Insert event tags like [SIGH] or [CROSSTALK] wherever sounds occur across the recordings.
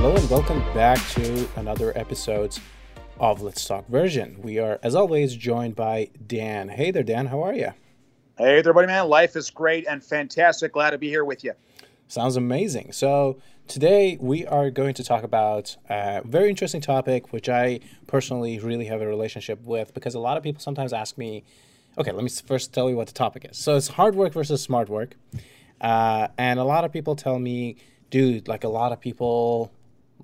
Hello and welcome back to another episode of Let's Talk Version. We are, as always, joined by Dan. Hey there, Dan. How are you? Hey, everybody, man. Life is great and fantastic. Glad to be here with you. Sounds amazing. So, today we are going to talk about a very interesting topic, which I personally really have a relationship with because a lot of people sometimes ask me, okay, let me first tell you what the topic is. So, it's hard work versus smart work. Uh, and a lot of people tell me, dude, like a lot of people,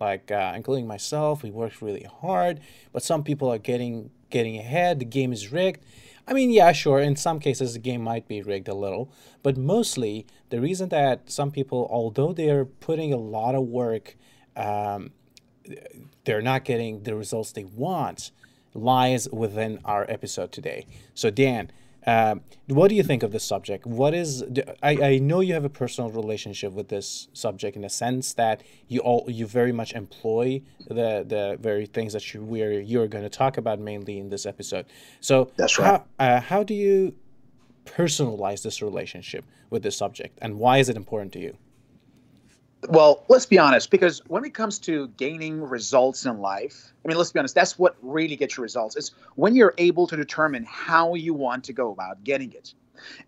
like uh, including myself, we worked really hard, but some people are getting getting ahead. The game is rigged. I mean, yeah, sure. In some cases, the game might be rigged a little, but mostly the reason that some people, although they're putting a lot of work, um, they're not getting the results they want, lies within our episode today. So, Dan, um, what do you think of this subject? What is I, I know you have a personal relationship with this subject in a sense that you all you very much employ the the very things that you we're you're going to talk about mainly in this episode. So that's right. How, uh, how do you personalize this relationship with this subject, and why is it important to you? Well, let's be honest, because when it comes to gaining results in life, I mean, let's be honest, that's what really gets you results. It's when you're able to determine how you want to go about getting it.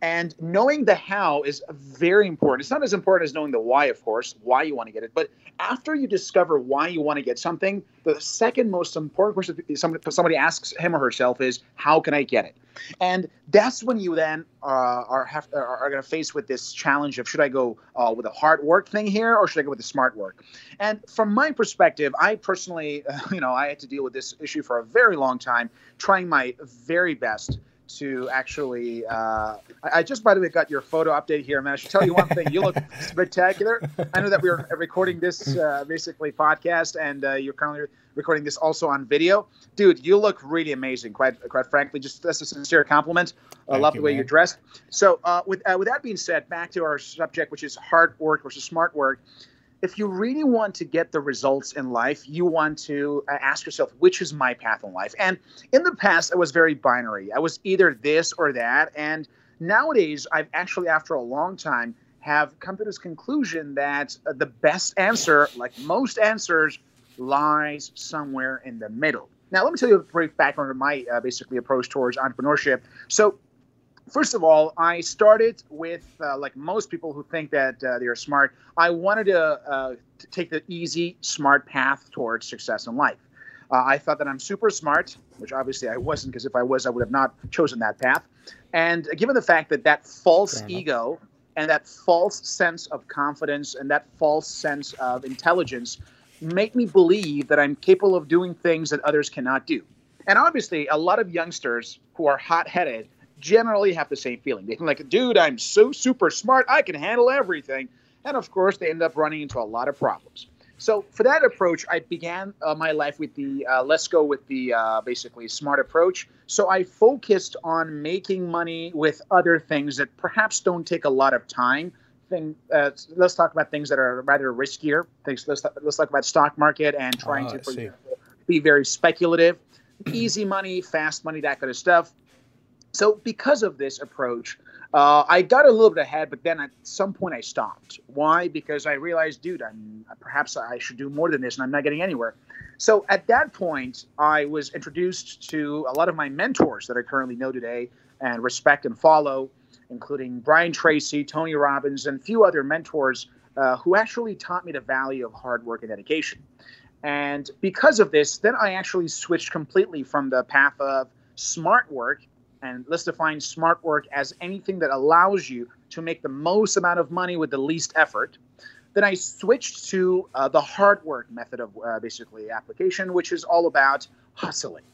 And knowing the how is very important. It's not as important as knowing the why, of course, why you want to get it. But after you discover why you want to get something, the second most important question somebody, asks him or herself is, "How can I get it?" And that's when you then uh, are have, are going to face with this challenge of should I go uh, with a hard work thing here or should I go with the smart work? And from my perspective, I personally, uh, [LAUGHS] you know, I had to deal with this issue for a very long time, trying my very best to actually. Uh, I, I, just, by the way, got your photo update here, man. I should tell you one thing. You look [LAUGHS] spectacular. I know that we are recording this uh, basically podcast, and uh, you're currently recording this also on video. Dude, you look really amazing. Quite, quite frankly, just that's a sincere compliment. I love you, the way man. you're dressed. So, uh, with uh, with that being said, back to our subject, which is hard work versus smart work if you really want to get the results in life, you want to uh, ask yourself, which is my path in life? And in the past, I was very binary. I was either this or that. And nowadays, I've actually, after a long time, have come to this conclusion that uh, the best answer, like most answers, lies somewhere in the middle. Now, let me tell you a brief background of my uh, basically approach towards entrepreneurship. So, First of all, I started with, uh, like most people who think that uh, they're smart, I wanted to, uh, to, take the easy, smart path towards success in life. Uh, I thought that I'm super smart, which obviously I wasn't, because if I was, I would have not chosen that path. And given the fact that that false ego and that false sense of confidence and that false sense of intelligence make me believe that I'm capable of doing things that others cannot do. And obviously, a lot of youngsters who are hot headed generally have the same feeling. They think like, dude, I'm so super smart, I can handle everything. And of course, they end up running into a lot of problems. So for that approach, I began uh, my life with the uh, let's go with the uh, basically smart approach. So I focused on making money with other things that perhaps don't take a lot of time. Thing, uh, let's talk about things that are rather riskier. Things let's let's talk about stock market and trying oh, to, for example, be very speculative. Easy money, fast money, that kind of stuff. So because of this approach, uh, I got a little bit ahead, but then at some point I stopped. Why? Because I realized, dude, I'm perhaps I should do more than this, and I'm not getting anywhere. So at that point, I was introduced to a lot of my mentors that I currently know today and respect and follow, including Brian Tracy, Tony Robbins, and a few other mentors uh, who actually taught me the value of hard work and dedication. And because of this, then I actually switched completely from the path of smart work and let's define smart work as anything that allows you to make the most amount of money with the least effort. Then I switched to uh, the hard work method of uh, basically application, which is all about hustling.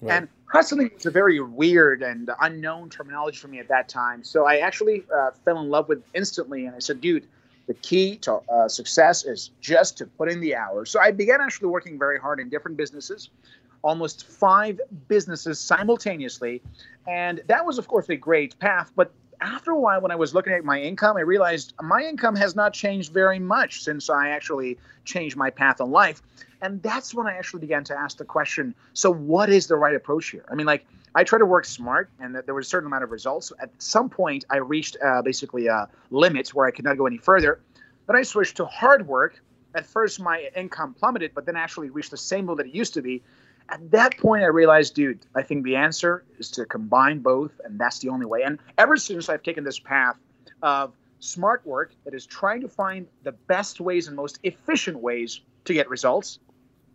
Right. And hustling was a very weird and unknown terminology for me at that time. So I actually uh, fell in love with instantly, and I said, dude, the key to uh, success is just to put in the hours. So I began actually working very hard in different businesses almost five businesses simultaneously. And that was, of course, a great path. But after a while, when I was looking at my income, I realized my income has not changed very much since I actually changed my path in life. And that's when I actually began to ask the question so, what is the right approach here? I mean, like, I try to work smart, and there was a certain amount of results. At some point, I reached uh, basically a limit where I could not go any further. Then I switched to hard work, at first my income plummeted, but then actually reached the same level that it used to be. At that point, I realized, dude, I think the answer is to combine both, and that's the only way. And ever since I've taken this path of smart work that is trying to find the best ways and most efficient ways to get results.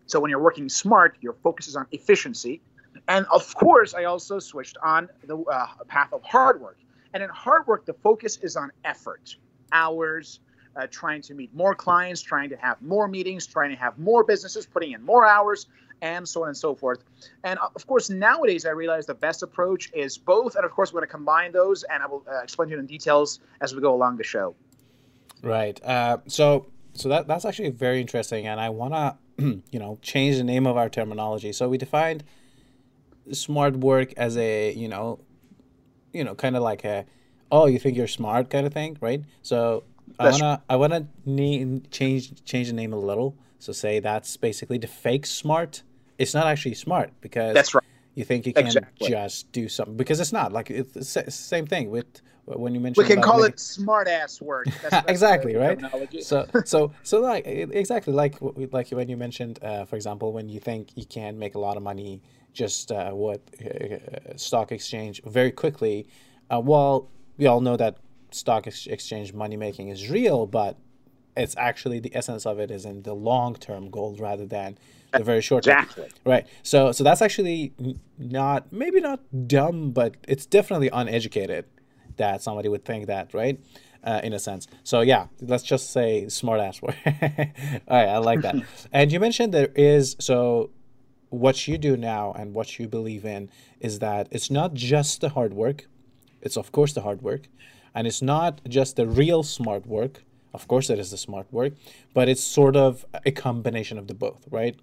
So when you're working smart, your focus is on efficiency. And of course, I also switched on the uh, path of hard work. And in hard work, the focus is on effort, hours, uh, trying to meet more clients, trying to have more meetings, trying to have more businesses, putting in more hours, and so on and so forth. And uh, of course, nowadays I realize the best approach is both. And of course, we're going to combine those, and I will uh, explain to you in details as we go along the show. Right. Uh, so, so that that's actually very interesting, and I want [CLEARS THROAT] to, you know, change the name of our terminology. So we defined smart work as a, you know, you know, kind of like a, oh, you think you're smart kind of thing, right? So I wanna I wanna name change change the name a little. So say that's basically the fake smart. It's not actually smart because that's right. You think you can exactly. just do something because it's not like it's the same thing with when you mentioned. We can call making... it smart ass work. [LAUGHS] Exactly right. so so so like exactly like like when you mentioned, uh, for example, when you think you can make a lot of money just uh, what uh, stock exchange very quickly. Uh, well, we all know that stock ex- exchange money making is real, but it's actually the essence of it is in the long term goal rather than the very short term. Exactly. Right. So so that's actually not maybe not dumb, but it's definitely uneducated that somebody would think that, right? Uh, in a sense. So yeah, let's just say smart ass word. [LAUGHS] All right, I like that. [LAUGHS] and you mentioned there is so what you do now and what you believe in is that it's not just the hard work. It's of course the hard work, and it's not just the real smart work. Of course, it is the smart work, but it's sort of a combination of the both, right?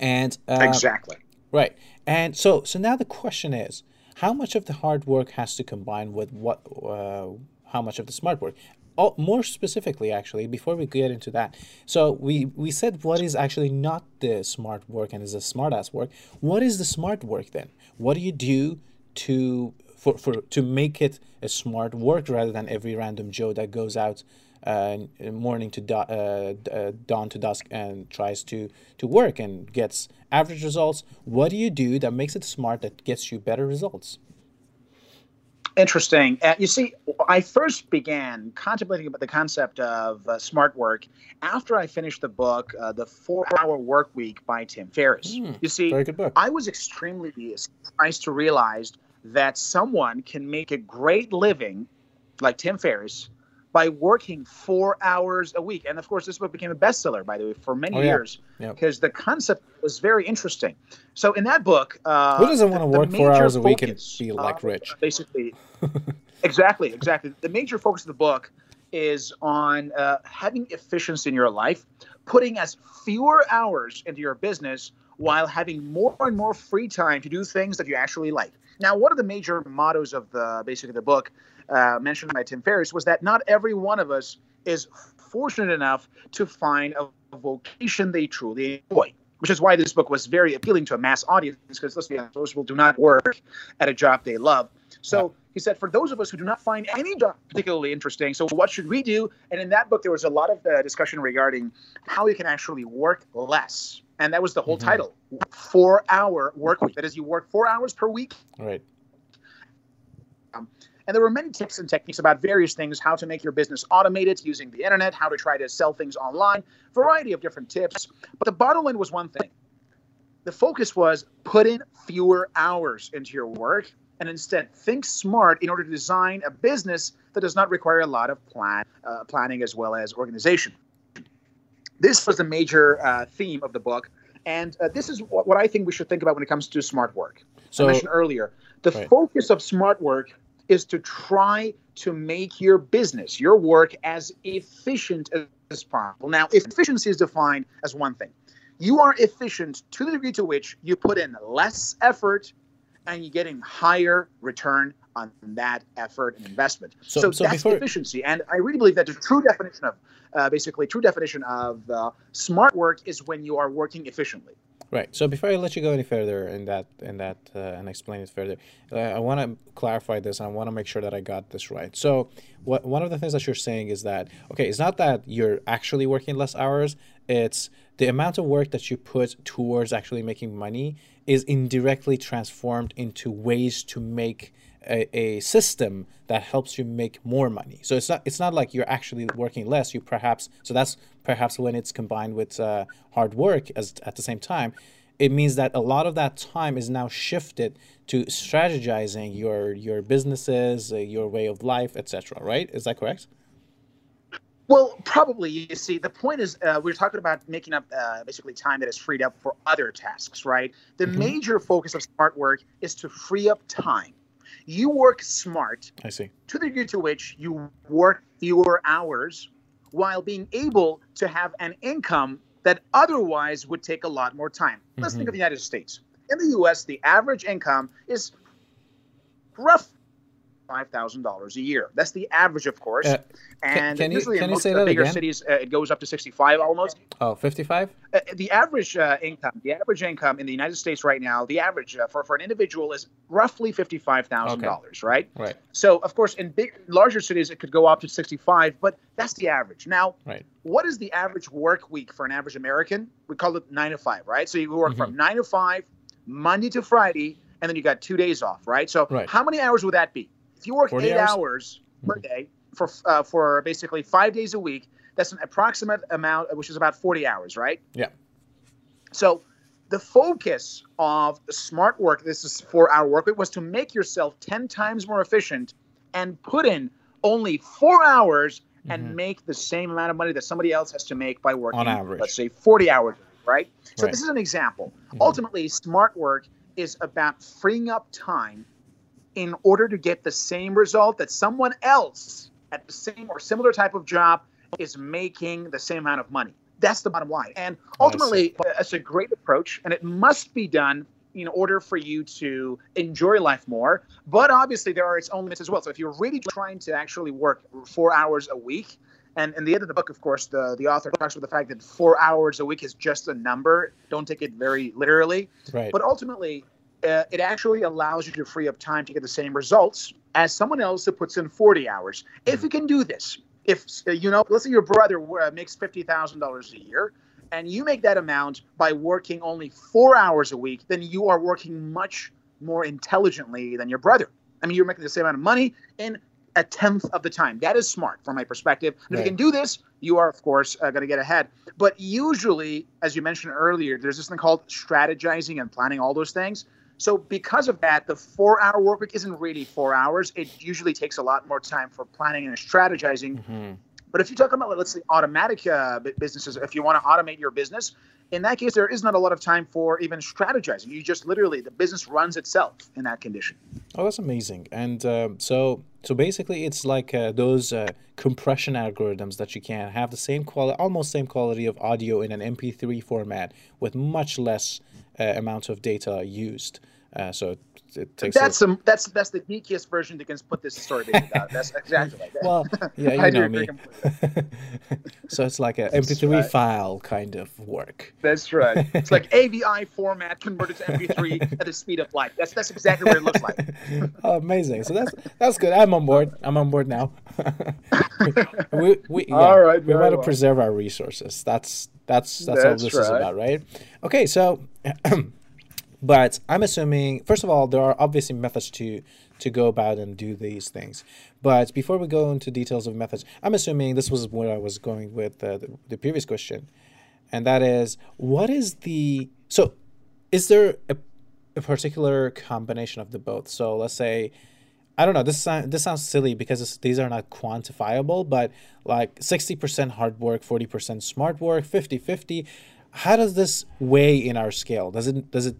And uh, exactly right. And so, so now the question is, how much of the hard work has to combine with what? Uh, how much of the smart work? Oh, more specifically, actually, before we get into that, so we we said what is actually not the smart work and is a smart ass work. What is the smart work then? What do you do to for, for to make it a smart work rather than every random Joe that goes out uh, morning to da- uh, uh, dawn to dusk and tries to to work and gets average results. What do you do that makes it smart that gets you better results? Interesting. Uh, you see, I first began contemplating about the concept of uh, smart work after I finished the book, uh, The Four Hour Work Week by Tim Ferriss. Mm, you see, I was extremely surprised to realize that someone can make a great living, like Tim Ferriss, by working four hours a week. And of course, this book became a bestseller, by the way, for many oh, yeah. years because the concept was very interesting. So in that book, uh, who doesn't want to work four hours a week and be like rich? Uh, [LAUGHS] basically, exactly, exactly. The major focus of the book is on uh, having efficiency in your life, putting as fewer hours into your business while having more and more free time to do things that you actually like. Now, one of the major mottos of the basically the book uh, mentioned by Tim Ferriss was that not every one of us is fortunate enough to find a vocation they truly enjoy. Which is why this book was very appealing to a mass audience, because let's be honest, most people do not work at a job they love. So he said, for those of us who do not find any job particularly interesting, so what should we do? And in that book, there was a lot of uh, discussion regarding how you can actually work less and that was the whole mm-hmm. title. Four hour work week. That is you work four hours per week. Right. Um, and there were many tips and techniques about various things how to make your business automated using the internet how to try to sell things online variety of different tips. But the bottom line was one thing. The focus was put in fewer hours into your work and instead think smart in order to design a business that does not require a lot of plan, uh, planning as well as organization this was the major uh, theme of the book, and uh, this is what, what, I think we should think about when it comes to smart work. So, I mentioned earlier, the right. focus of smart work is to try to make your business, your work, as efficient as possible. Now, efficiency is defined as one thing. You are efficient to the degree to which you put in less effort and you're getting higher return on that effort and investment. So, so, so that's before... efficiency. And I really believe that the true definition of uh, basically true definition of uh, smart work is when you are working efficiently. Right. So before I let you go any further in that in that uh, and explain it further, uh, I want to clarify this. I want to make sure that I got this right. So what one of the things that you're saying is that okay, it's not that you're actually working less hours. It's the amount of work that you put towards actually making money is indirectly transformed into ways to make a, a, system that helps you make more money. So it's not it's not like you're actually working less. You perhaps so that's perhaps when it's combined with uh, hard work as at the same time. It means that a lot of that time is now shifted to strategizing your your businesses, uh, your way of life, etc. Right? Is that correct? Well, probably. You see, the point is, uh, we are talking about making up uh, basically time that is freed up for other tasks, right? The mm-hmm. major focus of smart work is to free up time. You work smart. I see. To the degree to which you work fewer hours while being able to have an income that otherwise would take a lot more time. Let's mm-hmm. think of the United States. In the US, the average income is rough five thousand dollars a year. That's the average, of course. Uh, and can, usually you, in most of the bigger again? cities, uh, it goes up to sixty-five almost. Oh, 55? Uh, the average uh, income, the average income in the United States right now, the average uh, for, for an individual is roughly fifty-five thousand okay. dollars, right? Right. So, of course, in big, larger cities, it could go up to sixty-five, but that's the average. Now, right. what is the average work week for an average American? We call it nine to five, right? So you work mm-hmm. from nine to five, Monday to Friday, and then you got two days off, right? So, right. how many hours would that be? If you work eight hours, hours per mm-hmm. day for uh, for basically five days a week, that's an approximate amount, which is about forty hours, right? Yeah. So the focus of smart work, this is four hour work week, was to make yourself ten times more efficient and put in only four hours mm-hmm. and make the same amount of money that somebody else has to make by working on average, let's say forty hours, right? So right. this is an example. Mm-hmm. Ultimately, smart work is about freeing up time in order to get the same result that someone else at the same or similar type of job is making the same amount of money. That's the bottom line. And ultimately, it's a great approach, and it must be done in order for you to enjoy life more. But obviously, there are its own limits as well. So if you're really trying to actually work four hours a week, and in the end of the book, of course, the, the author talks about the fact that four hours a week is just a number. Don't take it very literally. Right. But ultimately, uh, it actually allows you to free up time to get the same results as someone else that puts in 40 hours. Mm-hmm. If you can do this, if uh, you know, let's say your brother uh, makes fifty thousand dollars a year, and you make that amount by working only four hours a week, then you are working much more intelligently than your brother. I mean, you're making the same amount of money in a tenth of the time. That is smart from my perspective. Right. if you can do this, you are, of course, uh, going to get ahead. But usually, as you mentioned earlier, there's this thing called strategizing and planning all those things. So because of that, the four-hour work week isn't really four hours. It usually takes a lot more time for planning and strategizing. Mm-hmm. But if you talk about, let's say, automatic uh, businesses, if you want to automate your business, in that case, there is not a lot of time for even strategizing. You just literally, the business runs itself in that condition. Oh, that's amazing. And uh, so, so basically, it's like uh, those uh, compression algorithms that you can have the same quality, almost same quality of audio in an MP3 format with much less amount of data used. Uh, so it takes. That's a, some. That's that's the geekiest version that can put this story out. That's exactly like that. Well, yeah, [LAUGHS] you know me. [LAUGHS] so it's like a MP3 right. file kind of work. That's right. It's like [LAUGHS] AVI format converted to MP3 at the speed of light. That's that's exactly what it looks like. oh, amazing! So that's that's good. I'm on board. I'm on board now. we, we, yeah, all right. We want to well. preserve our resources. That's that's that's, that's all this right. is about, right? Okay, so. [CLEARS THROAT] but I'm assuming, first of all, there are obviously methods to to go about and do these things. But before we go into details of methods, I'm assuming this was where I was going with the, the previous question, and that is, what is the so? Is there a, a particular combination of the both? So let's say I don't know. This this sounds silly because these are not quantifiable, but like 60% hard work, 40% smart work, 50-50. How does this weigh in our scale? Does it does it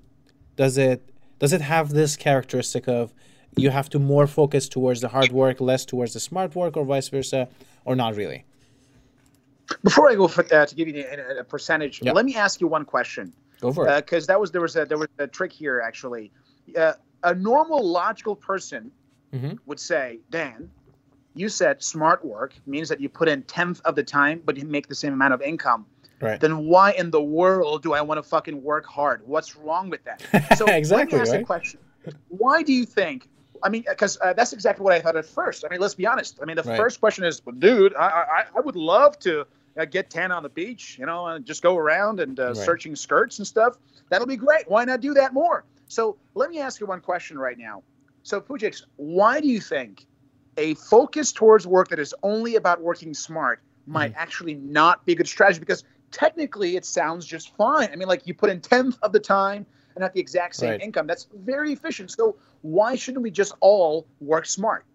does it does it have this characteristic of you have to more focus towards the hard work, less towards the smart work, or vice versa, or not really? Before I go for, uh, to give you a, a percentage, let me ask you one question. Go for it. Because uh, that was there was a there was a trick here actually. Uh, a normal logical person mm-hmm. would say, Dan, you said smart work means that you put in tenth of the time, but you make the same amount of income. Right. then why in the world do I want to fucking work hard? What's wrong with that? [LAUGHS] So exactly. let me ask right? a question. Why do you think? I mean, because uh, that's exactly what I thought at first. I mean, let's be honest. I mean, the Right. first question is, dude, I, I, I would love to uh, get tan on the beach, you know, and just go around and uh, Right. searching skirts and stuff. That'll be great. Why not do that more? So let me ask you one question right now. So, Pujix, why do you think a focus towards work that is only about working smart might Mm-hmm. actually not be a good strategy? Because technically, it sounds just fine. I mean, like you put in tenth of the time and at the exact same Right. income. That's very efficient. So why shouldn't we just all work smart?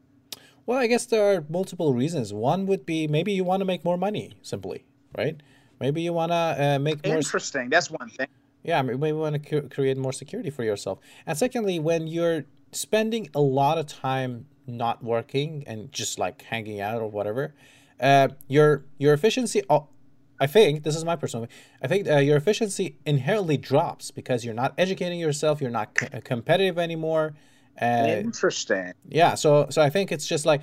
Well, I guess there are multiple reasons. One would be maybe you want to make more money, simply, right? Maybe you want to uh, make more. Interesting. That's one thing. Yeah, maybe you want to create more security for yourself. And secondly, when you're spending a lot of time not working and just like hanging out or whatever, uh, your your efficiency. I think this is my personal. I think uh, your efficiency inherently drops because you're not educating yourself. You're not c- competitive anymore. Uh, Interesting. yeah, so so I think it's just like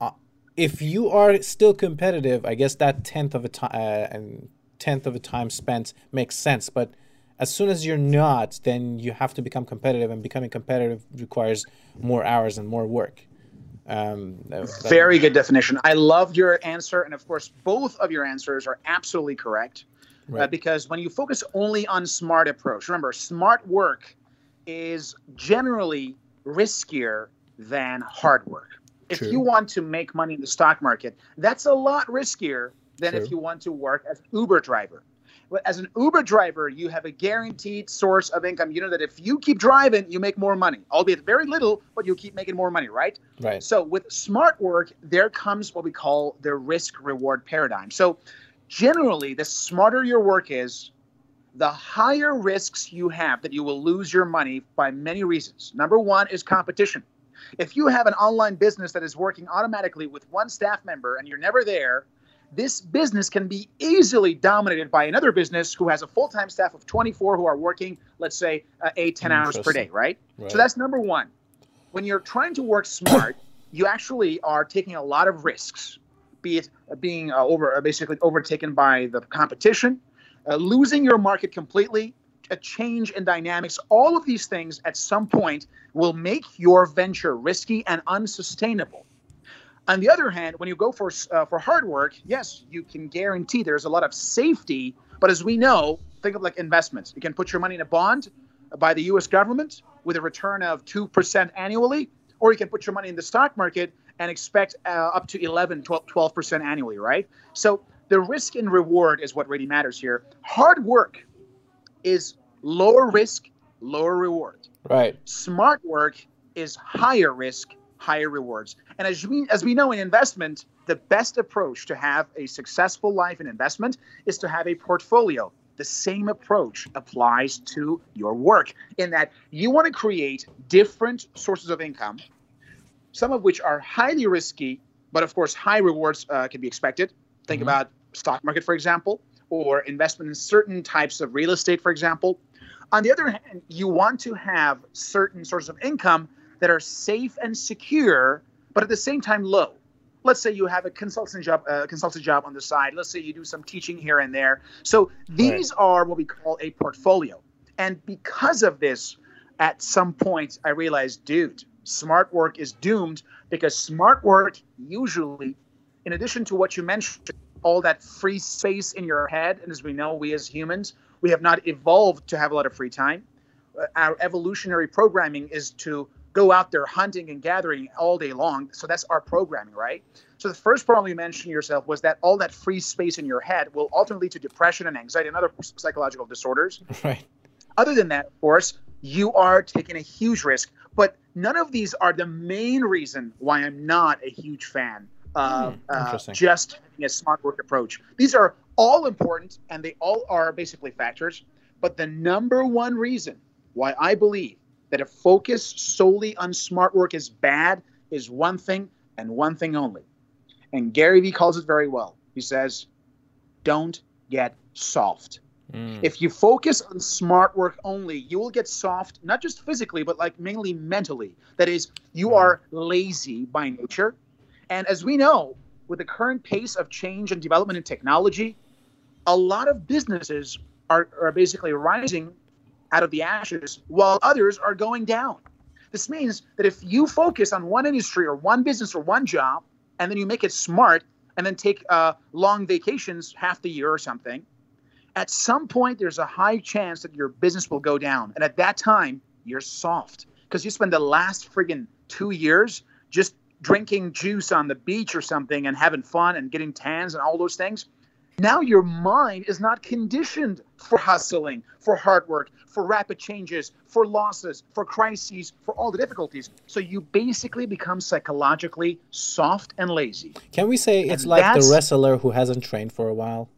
uh, if you are still competitive, I guess that tenth of a time uh, and tenth of a time spent makes sense. But as soon as you're not, then you have to become competitive, and becoming competitive requires more hours and more work. Um, Very good definition. I loved your answer. And of course, both of your answers are absolutely correct. Uh, because when you focus only on smart approach, remember, smart work is generally riskier than hard work. If you want to make money in the stock market, that's a lot riskier than if you want to work as Uber driver. But as an Uber driver, you have a guaranteed source of income. You know that if you keep driving, you make more money, albeit very little, but you keep making more money, right? right. So with smart work, there comes what we call the risk reward paradigm. So generally, the smarter your work is, the higher risks you have that you will lose your money by many reasons. Number one is competition. If you have an online business that is working automatically with one staff member and you're never there, this business can be easily dominated by another business who has a full time staff of 24 who are working, let's say, uh, eight, 10 hours per day, right? right. So that's number one. When you're trying to work smart, [COUGHS] you actually are taking a lot of risks, be it uh, being uh, over uh, basically overtaken by the competition, uh, losing your market completely, a change in dynamics. All of these things at some point will make your venture risky and unsustainable. On the other hand, when you go for uh, for hard work, yes, you can guarantee there's a lot of safety. But as we know, think of like investments. You can put your money in a bond by the U.S. government with a return of two percent annually, or you can put your money in the stock market and expect uh, up to 11, 12 percent annually, right? So the risk and reward is what really matters here. Hard work is lower risk, lower reward right. smart work is higher risk, higher rewards. And as we as we know in investment, the best approach to have a successful life in investment is to have a portfolio. The same approach applies to your work in that you want to create different sources of income, some of which are highly risky, but of course high rewards uh, can be expected. Think Mhm. about stock market, for example, or investment in certain types of real estate, for example. On the other hand, you want to have certain sources of income that are safe and secure, but at the same time low. Let's say you have a consultant job, uh, consultant job on the side. Let's say you do some teaching here and there. So these are what we call a portfolio. And because of this, at some point, I realized, dude, smart work is doomed because smart work usually, in addition to what you mentioned, all that free space in your head, and as we know, we as humans, we have not evolved to have a lot of free time. Uh, Our evolutionary programming is to go out there hunting and gathering all day long. So that's our programming, right? So the first problem you mentioned yourself was that all that free space in your head will ultimately lead to depression and anxiety and other psychological disorders. [LAUGHS] Right. Other than that, of course, you are taking a huge risk. But none of these are the main reason why I'm not a huge fan of Hmm, uh, just having a smart work approach. These are all important and they all are basically factors. But the number one reason why I believe that a focus solely on smart work is bad is one thing and one thing only. And Gary Vee calls it very well. He says, don't get soft. Mm. If you focus on smart work only, you will get soft, not just physically, but like mainly mentally. That is, you are lazy by nature. And as we know, with the current pace of change and development in technology, a lot of businesses are, are basically rising out of the ashes while others are going down. This means that if you focus on one industry or one business or one job, and then you make it smart, and then take uh, long vacations half the year or something, at some point there's a high chance that your business will go down. And at that time, you're soft because you spend the last friggin' two years just drinking juice on the beach or something and having fun and getting tans and all those things. Now your mind is not conditioned for hustling, for hard work, for rapid changes, for losses, for crises, for all the difficulties. So you basically become psychologically soft and lazy. Can we say it's and like the wrestler who hasn't trained for a while?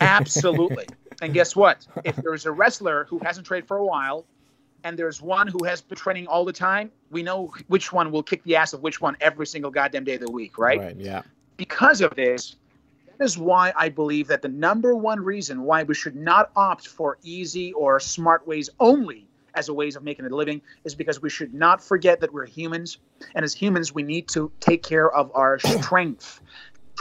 Absolutely. [LAUGHS] and guess what? If there's a wrestler who hasn't trained for a while and there's one who has been training all the time, we know which one will kick the ass of which one every single goddamn day of the week, right? Right, yeah. Because of this, is why I believe that the number one reason why we should not opt for easy or smart ways only as a ways of making a living is because we should not forget that we're humans. And as humans we need to take care of our [CLEARS THROAT] strength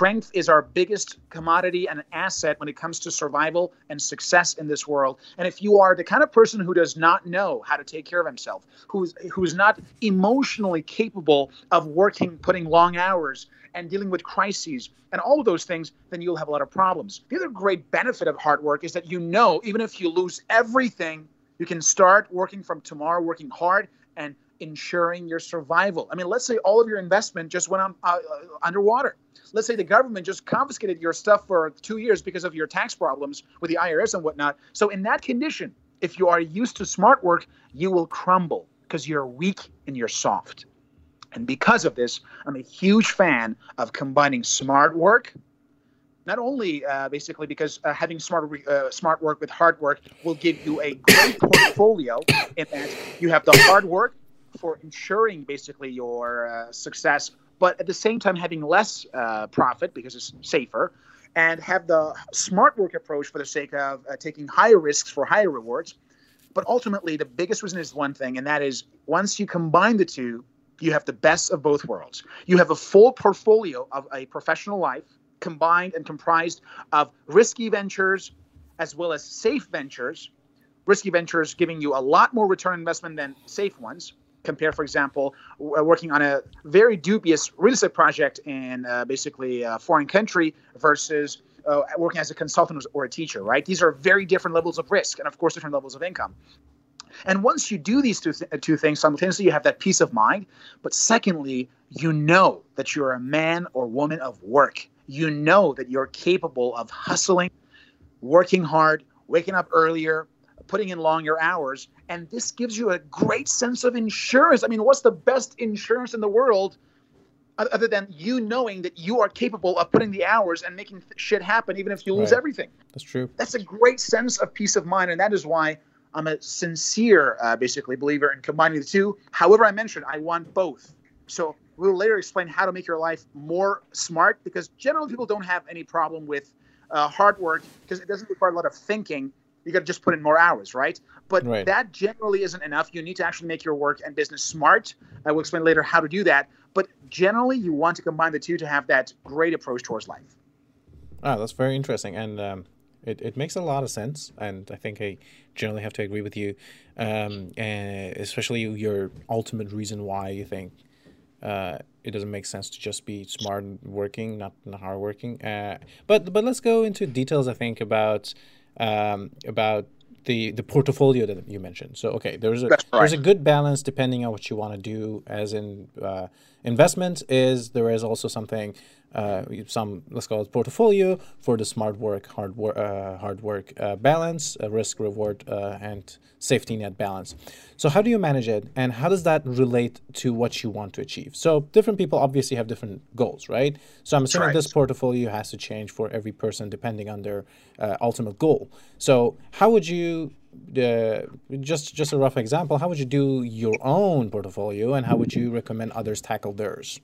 Strength is our biggest commodity and asset when it comes to survival and success in this world. And if you are the kind of person who does not know how to take care of himself, who's who's not emotionally capable of working, putting long hours, and dealing with crises and all of those things, then you'll have a lot of problems. The other great benefit of hard work is that you know, even if you lose everything, you can start working from tomorrow, working hard, and ensuring your survival. I mean, let's say all of your investment just went on uh, uh, underwater. Let's say the government just confiscated your stuff for two years because of your tax problems with the IRS and whatnot. So, in that condition, if you are used to smart work, you will crumble because you're weak and you're soft. And because of this, I'm a huge fan of combining smart work. Not only uh, basically because uh, having smart uh, smart work with hard work will give you a great [COUGHS] portfolio in that you have the hard work for ensuring basically your uh, success, but at the same time having less uh, profit because it's safer, and have the smart work approach for the sake of uh, taking higher risks for higher rewards. But ultimately, the biggest reason is one thing, and that is once you combine the two, you have the best of both worlds. You have a full portfolio of a professional life combined and comprised of risky ventures as well as safe ventures. Risky ventures giving you a lot more return investment than safe ones compare, for example, uh, working on a very dubious real estate project in uh, basically a foreign country versus uh, working as a consultant or a teacher, right? These are very different levels of risk and, of course, different levels of income. And once you do these two, th- two things simultaneously, you have that peace of mind. But secondly, you know that you're a man or woman of work. You know that you're capable of hustling, working hard, waking up earlier, putting in longer hours. And this gives you a great sense of insurance. I mean, what's the best insurance in the world other than you knowing that you are capable of putting the hours and making shit happen, even if you lose right. everything? That's true. That's a great sense of peace of mind. And that is why I'm a sincere, uh, basically, believer in combining the two. However, I mentioned I want both. So we'll later explain how to make your life more smart because generally people don't have any problem with uh, hard work because it doesn't require a lot of thinking you got to just put in more hours, right? But right. that generally isn't enough. You need to actually make your work and business smart. I will explain later how to do that. But generally, you want to combine the two to have that great approach towards life. Ah, that's very interesting, and um, it it makes a lot of sense. And I think I generally have to agree with you, um, and especially your ultimate reason why you think uh, it doesn't make sense to just be smart and working, not, not hard working. Uh, but but let's go into details. I think about um, about the the portfolio that you mentioned. So okay, there's a right. there's a good balance depending on what you want to do. As in uh, investment, is there is also something uh, some let's call it portfolio for the smart work, hard work, uh, hard work uh, balance, risk reward, uh, and safety net balance. So how do you manage it, and how does that relate to what you want to achieve? So different people obviously have different goals, right? So I'm assuming right. this portfolio has to change for every person depending on their uh, ultimate goal. So how would you uh, just just a rough example how would you do your own portfolio and how would you recommend others tackle theirs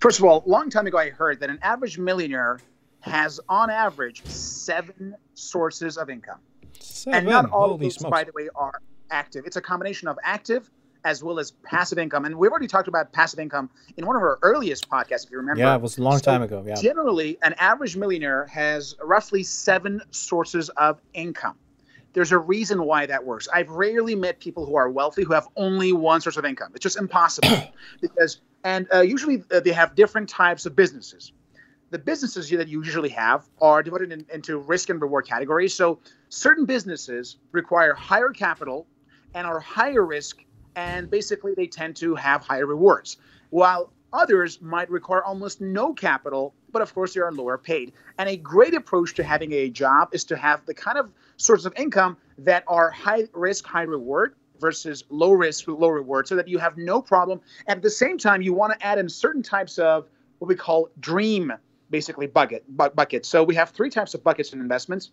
First of all, a long time ago, I heard that an average millionaire has, on average, seven sources of income. Seven. And not all Holy of these, smokes. by the way, are active. It's a combination of active as well as passive income. And we've already talked about passive income in one of our earliest podcasts, if you remember. Yeah, it was a long so time ago. Yeah. Generally, an average millionaire has roughly seven sources of income. There's a reason why that works. I've rarely met people who are wealthy who have only one source of income. It's just impossible [COUGHS] because, and uh, usually uh, they have different types of businesses. The businesses that you usually have are divided in, into risk and reward categories. So certain businesses require higher capital and are higher risk, and basically they tend to have higher rewards. While others might require almost no capital, but of course they are lower paid. And a great approach to having a job is to have the kind of sources of income that are high risk, high reward versus low risk, with low reward, so that you have no problem. At the same time, you want to add in certain types of what we call dream, basically bucket bu- buckets. So we have three types of buckets in investments: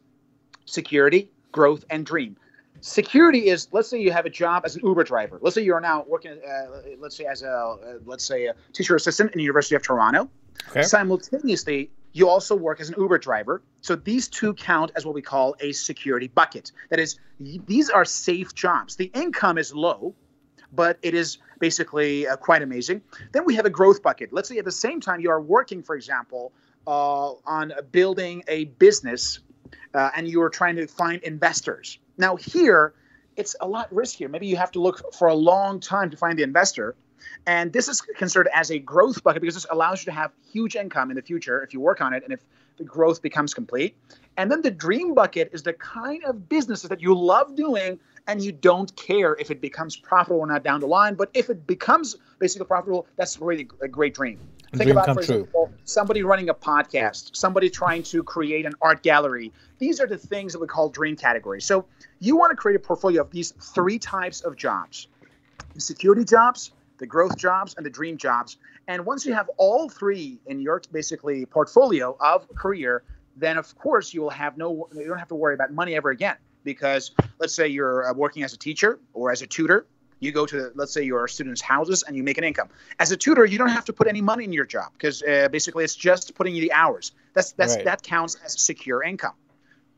security, growth, and dream. Security is, let's say you have a job as an Uber driver. Let's say you're now working, uh, let's say as a, uh, let's say a teacher assistant in the University of Toronto. Okay. Simultaneously, you also work as an Uber driver. So these two count as what we call a security bucket. That is, these are safe jobs. The income is low, but it is basically uh, quite amazing. Then we have a growth bucket. Let's say at the same time you are working, for example, uh, on building a business uh, and you are trying to find investors. Now, here, it's a lot riskier. Maybe you have to look for a long time to find the investor. And this is considered as a growth bucket because this allows you to have huge income in the future if you work on it and if the growth becomes complete. And then the dream bucket is the kind of businesses that you love doing and you don't care if it becomes profitable or not down the line. But if it becomes basically profitable, that's really a great dream. Think dream about, for example, true. somebody running a podcast, somebody trying to create an art gallery. These are the things that we call dream categories. So you want to create a portfolio of these three types of jobs security jobs, the growth jobs, and the dream jobs. And once you have all three in your basically portfolio of career, then of course you will have no, you don't have to worry about money ever again. Because let's say you're uh, working as a teacher or as a tutor, you go to let's say your students' houses and you make an income. As a tutor, you don't have to put any money in your job because uh, basically it's just putting you the hours. That's that's right. that counts as secure income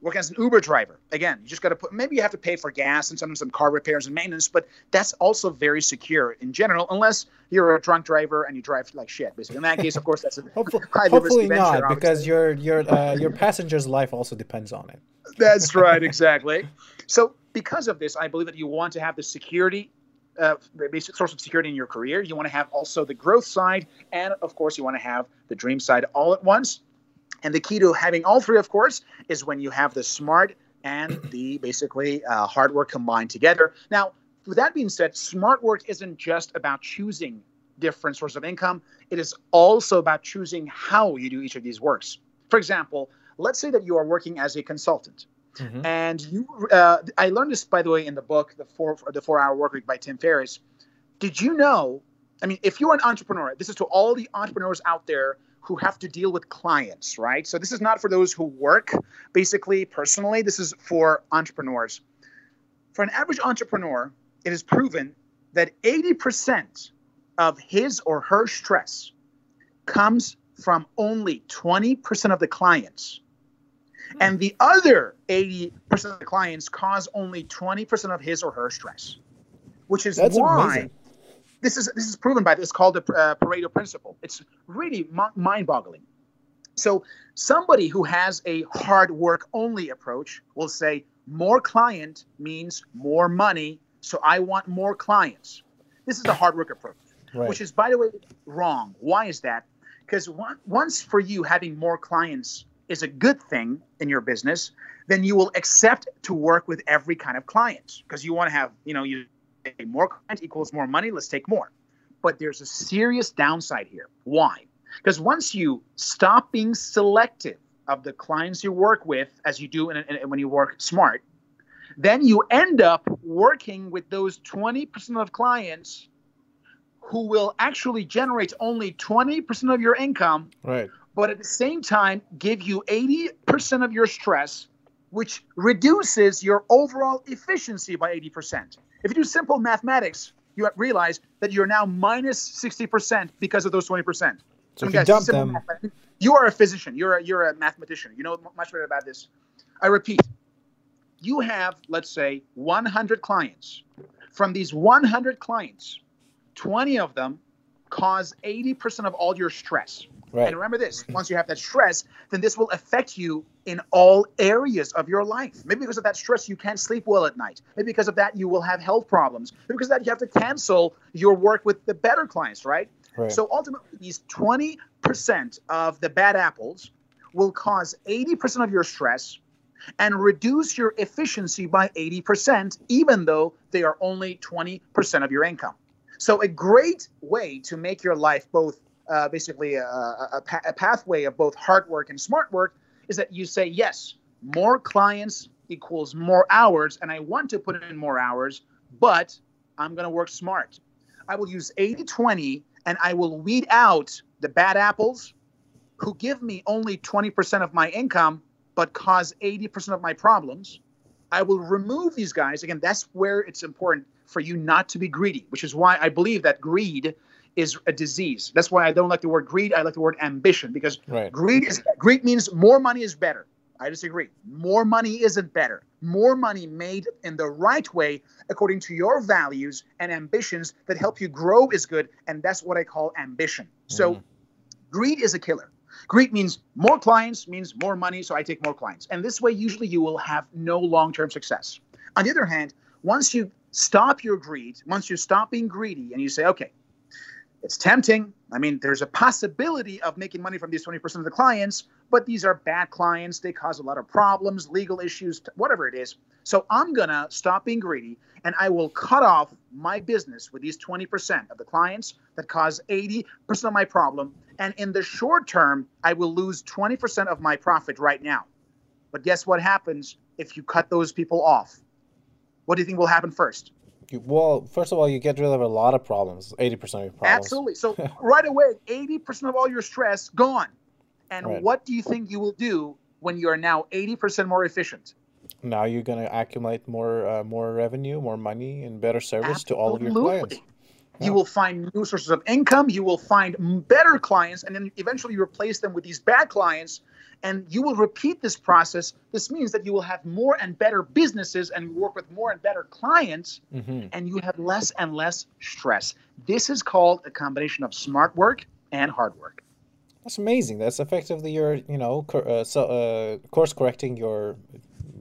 working as an Uber driver. Again, you just got to put, maybe you have to pay for gas and sometimes some car repairs and maintenance, but that's also very secure in general, unless you're a drunk driver and you drive like shit, basically. In that case, of course, that's a [LAUGHS] [LAUGHS] hopefully, hopefully not, venture, because your, your, uh, your passenger's life also depends on it. [LAUGHS] That's right, exactly. So, because of this, I believe that you want to have the security uh, basic source of security in your career. You want to have also the growth side, and of course, you want to have the dream side all at once. And the key to having all three, of course, is when you have the smart and the basically uh, hard work combined together. Now, with that being said, smart work isn't just about choosing different sources of income. It is also about choosing how you do each of these works. For example, let's say that you are working as a consultant, mm-hmm. and you. Uh, I learned this, by the way, in the book, the four the Four Hour Work Week by Tim Ferriss. Did you know? I mean, if you're an entrepreneur, this is to all the entrepreneurs out there who have to deal with clients, right? So this is not for those who work basically personally, this is for entrepreneurs. For an average entrepreneur, it is proven that 80% of his or her stress comes from only 20% of the clients. Hmm. And the other 80% of the clients cause only 20% of his or her stress, which is That's why amazing this is this is proven by this called the uh, Pareto principle. It's really mind-boggling. So somebody who has a hard work only approach will say more client means more money, so I want more clients. This is the hard work approach, right. which is by the way wrong. Why is that? Because once for you having more clients is a good thing in your business, then you will accept to work with every kind of client because you want to have, you know, you more clients equals more money. Let's take more. But there's a serious downside here. Why? Because once you stop being selective of the clients you work with, as you do in, in, when you work smart, then you end up working with those 20% of clients who will actually generate only 20% of your income, right. but at the same time give you 80% of your stress, which reduces your overall efficiency by 80%. If you do simple mathematics, you realize that you're now minus 60% because of those 20%. So if you dump them, you are a physician. You're a, you're a mathematician. You know much better about this. I repeat, you have, let's say, 100 clients. from these 100 clients, 20 of them cause 80% of all your stress. Right. And remember this once you have that stress, then this will affect you in all areas of your life. Maybe because of that stress, you can't sleep well at night. Maybe because of that, you will have health problems. Maybe because of that, you have to cancel your work with the better clients, right? Right. So ultimately, these 20% of the bad apples will cause 80% of your stress and reduce your efficiency by 80%, even though they are only 20% of your income. So, a great way to make your life both uh, basically a, a, a, pathway of both hard work and smart work is that you say, yes, more clients equals more hours, and I want to put in more hours, but I'm going to work smart. I will use 80 20 and I will weed out the bad apples who give me only 20% of my income but cause 80% of my problems. I will remove these guys. Again, that's where it's important for you not to be greedy, which is why I believe that greed is a disease. That's why I don't like the word greed. I like the word ambition because right. greed is greed means more money is better. I disagree. More money isn't better. More money made in the right way according to your values and ambitions that help you grow is good, and that's what I call ambition. So, mm. greed is a killer. Greed means more clients means more money, so I take more clients. And this way, usually you will have no long term success. On the other hand, once you stop your greed, once you stop being greedy and you say, okay, it's tempting. I mean, there's a possibility of making money from these 20% of the clients, but these are bad clients. They cause a lot of problems, legal issues, whatever it is. So I'm going to stop being greedy and I will cut off my business with these 20% of the clients that cause 80% of my problem. And in the short term, I will lose 20% of my profit right now. But guess what happens if you cut those people off? What do you think will happen first? Well, first of all, you get rid of a lot of problems, 80% of your problems. Absolutely. So [LAUGHS] right away, 80% of all your stress gone. And Right. what do you think you will do when you are now 80% more efficient? Now you're going to accumulate more uh, more revenue, more money, and better service to all of your clients. Yeah. You will find new sources of income. You will find better clients, and then eventually you replace them with these bad clients. And you will repeat this process. This means that you will have more and better businesses and work with more and better clients, hmm and you have less and less stress. This is called a combination of smart work and hard work. That's amazing. That's effectively your, you know, cor- uh, so, uh, course correcting your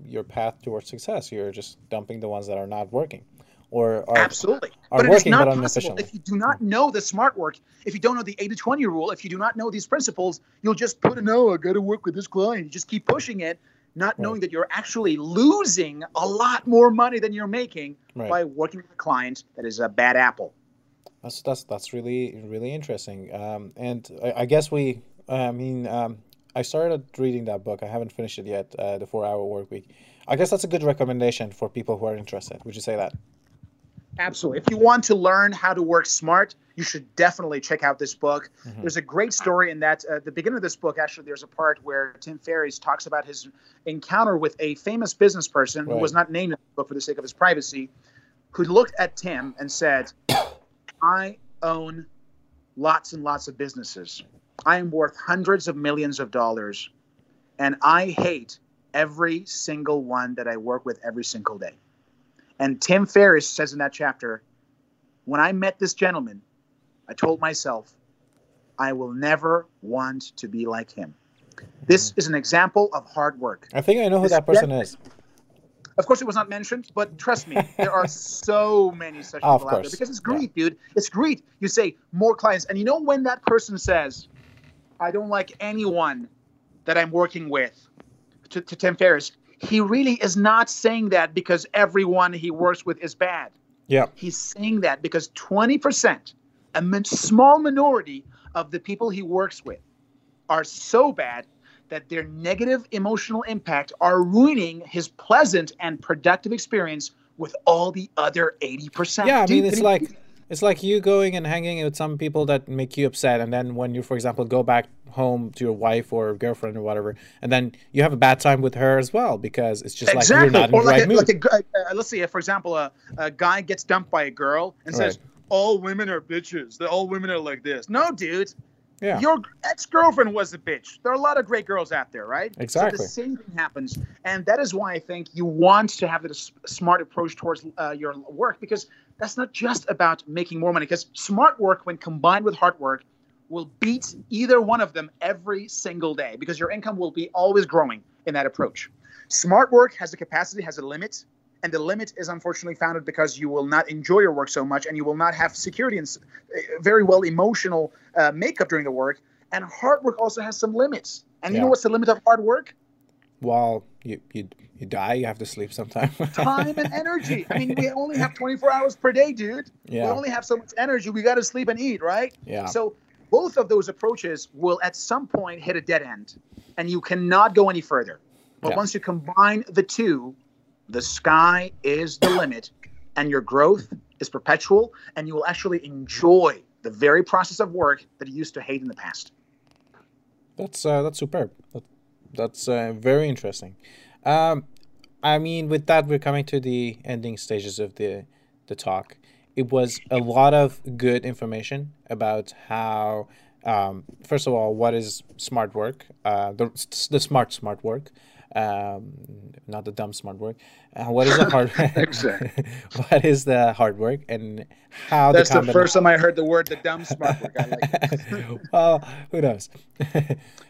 your path towards success. You're just dumping the ones that are not working, or are Absolutely. are but it is working, not but possible inefficiently. if you do not know the smart work, if you don't know the 80 20 rule, if you do not know these principles, you'll just put a no, I got to work with this client. You just keep pushing it, not Right. knowing that you're actually losing a lot more money than you're making Right. by working with a client that is a bad apple. That's that's that's really really interesting. Um, and I, I guess we, I mean, um, I started reading that book. I haven't finished it yet. Uh, the Four Hour Work Week. I guess that's a good recommendation for people who are interested. Would you say that? Absolutely. If you want to learn how to work smart, you should definitely check out this book. Mhm. There's a great story in that. uh, the beginning of this book, actually, there's a part where Tim Ferriss talks about his encounter with a famous business person who was not named in the book for the sake of his privacy, who looked at Tim and said, I own lots and lots of businesses. I am worth hundreds of millions of dollars, and I hate every single one that I work with every single day. And Tim Ferriss says in that chapter, when I met this gentleman, I told myself, I will never want to be like him. This is an example of hard work. I think I know who This that person is. Of course, it was not mentioned, but trust me, there are [LAUGHS] so many such people out there because it's yeah. greed, dude. It's greed. You say more clients, and you know when that person says, "I don't like anyone that I'm working with," to, to Tim Ferriss, he really is not saying that because everyone he works with is bad. Yeah. He's saying that because 20%, a small minority of the people he works with, are so bad that their negative emotional impact are ruining his pleasant and productive experience with all the other 80%. Yeah, I mean, it's like it's like you going and hanging with some people that make you upset, and then when you, for example, go back home to your wife or girlfriend or whatever, and then you have a bad time with her as well because it's just like you're not in or the like right a, mood. like a, uh, let's say, for example, a, a guy gets dumped by a girl and says, all women are bitches. The all women are like this. No, dude. yeah. Your ex girlfriend was a bitch. There are a lot of great girls out there, right? Exactly. So the same thing happens, and that is why I think you want to have this smart approach towards uh, your work because that's not just about making more money because smart work, when combined with hard work, will beat either one of them every single day because your income will be always growing in that approach. Smart work has a capacity, has a limit, and the limit is unfortunately founded because you will not enjoy your work so much and you will not have security and uh, very well emotional uh, makeup during the work. And hard work also has some limits. And yeah. you know what's the limit of hard work? Well, you you you die. You have to sleep sometime. [LAUGHS] Time and energy. I mean, we only have 24 hours per day, dude. Yeah. We only have so much energy. We got to sleep and eat, right? Yeah. So both of those approaches will at some point hit a dead end, and you cannot go any further. But yeah. once you combine the two, the sky is the limit, and your growth is perpetual, and you will actually enjoy the very process of work that you used to hate in the past. That's uh, that's superb. That, that's uh, very interesting. Um, I mean, with that, we're coming to the ending stages of the the talk. It was a lot of good information about how, um, first of all, what is smart work, uh, the the smart smart work, um, not the dumb smart work. Uh, what is the hard? [LAUGHS] Work? exactly. [LAUGHS] what is the hard work and how? That's the, the first time I heard the word the dumb smart work. I like. [LAUGHS] well, who knows?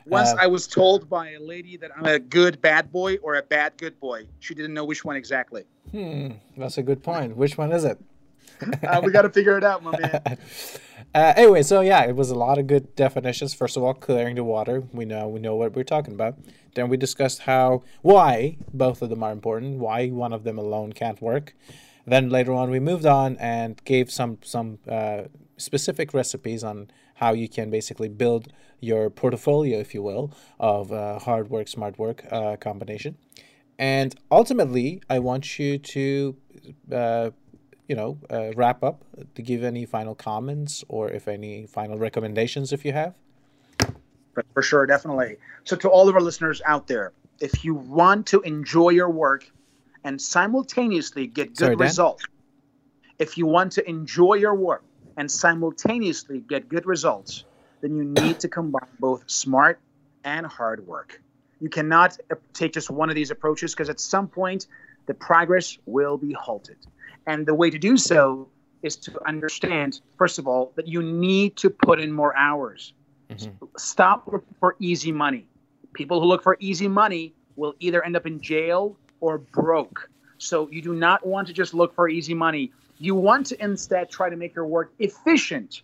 Once uh, I was told by a lady that I'm a good bad boy or a bad good boy. She didn't know which one exactly. Hmm, that's a good point. Which one is it? uh, we got to figure it out, my man. Uh, anyway, so yeah, it was a lot of good definitions. First of all, clearing the water. We know we know what we're talking about. Then we discussed how why both of them are important. Why one of them alone can't work. Then later on, we moved on and gave some some uh, specific recipes on how you can basically build your portfolio, if you will, of uh, hard work, smart work uh, combination. And ultimately, I want you to uh, you know, uh, wrap up to give any final comments or if any final recommendations if you have? For sure, definitely. So, to all of our listeners out there, if you want to enjoy your work and simultaneously get good Sorry, results, if you want to enjoy your work and simultaneously get good results, then you need to combine both smart and hard work. You cannot take just one of these approaches because at some point the progress will be halted. And the way to do so is to understand, first of all, that you need to put in more hours. Mm-hmm. Stop looking for easy money. People who look for easy money will either end up in jail or broke. So you do not want to just look for easy money. You want to instead try to make your work efficient,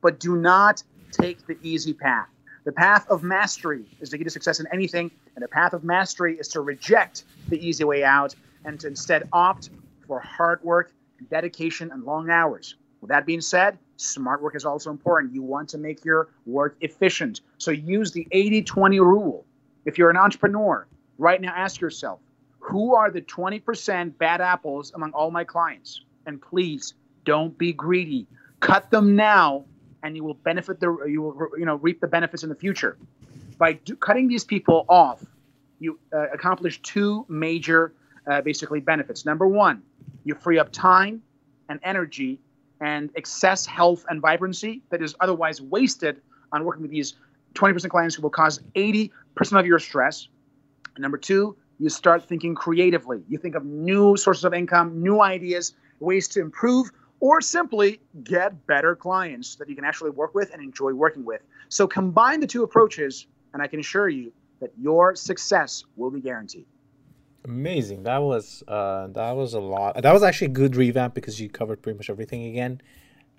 but do not take the easy path. The path of mastery is the key to success in anything, and the path of mastery is to reject the easy way out and to instead opt for hard work, dedication, and long hours. With that being said, smart work is also important. You want to make your work efficient. So use the 80 20 rule. If you're an entrepreneur, right now ask yourself, who are the 20% bad apples among all my clients? And please don't be greedy. Cut them now and you will benefit the you will you know reap the benefits in the future. By do, cutting these people off, you uh, accomplish two major uh, basically benefits. Number one, you free up time and energy and excess health and vibrancy that is otherwise wasted on working with these 20% clients who will cause 80% of your stress. And number two, you start thinking creatively. You think of new sources of income, new ideas, ways to improve, or simply get better clients that you can actually work with and enjoy working with. So combine the two approaches, and I can assure you that your success will be guaranteed. Amazing. That was uh, that was a lot. That was actually a good revamp because you covered pretty much everything again,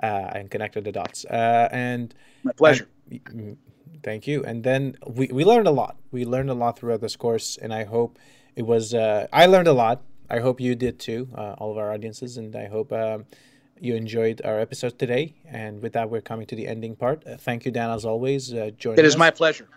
uh, and connected the dots. Uh, and my pleasure. And, mm, thank you. And then we, we learned a lot. We learned a lot throughout this course, and I hope it was. Uh, I learned a lot. I hope you did too, uh, all of our audiences, and I hope um, you enjoyed our episode today. And with that, we're coming to the ending part. Uh, thank you, Dan, as always. Uh, joining it is us. my pleasure.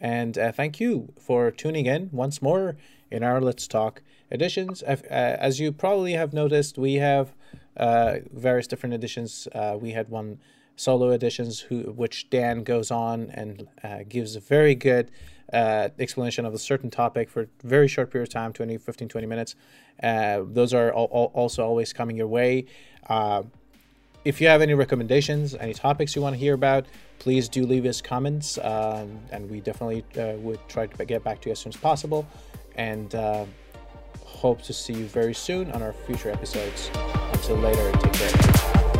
And uh, thank you for tuning in once more in our Let's Talk editions. Uh, as you probably have noticed, we have uh, various different editions. Uh, we had one solo editions, who, which Dan goes on and uh, gives a very good uh, explanation of a certain topic for a very short period of time 20, 15, 20 minutes. Uh, those are al- also always coming your way. if you have any recommendations, any topics you want to hear about, please do leave us comments, um, and we definitely would try to get back to you as soon as possible and uh, hope to see you very soon on our future episodes. until later, take care.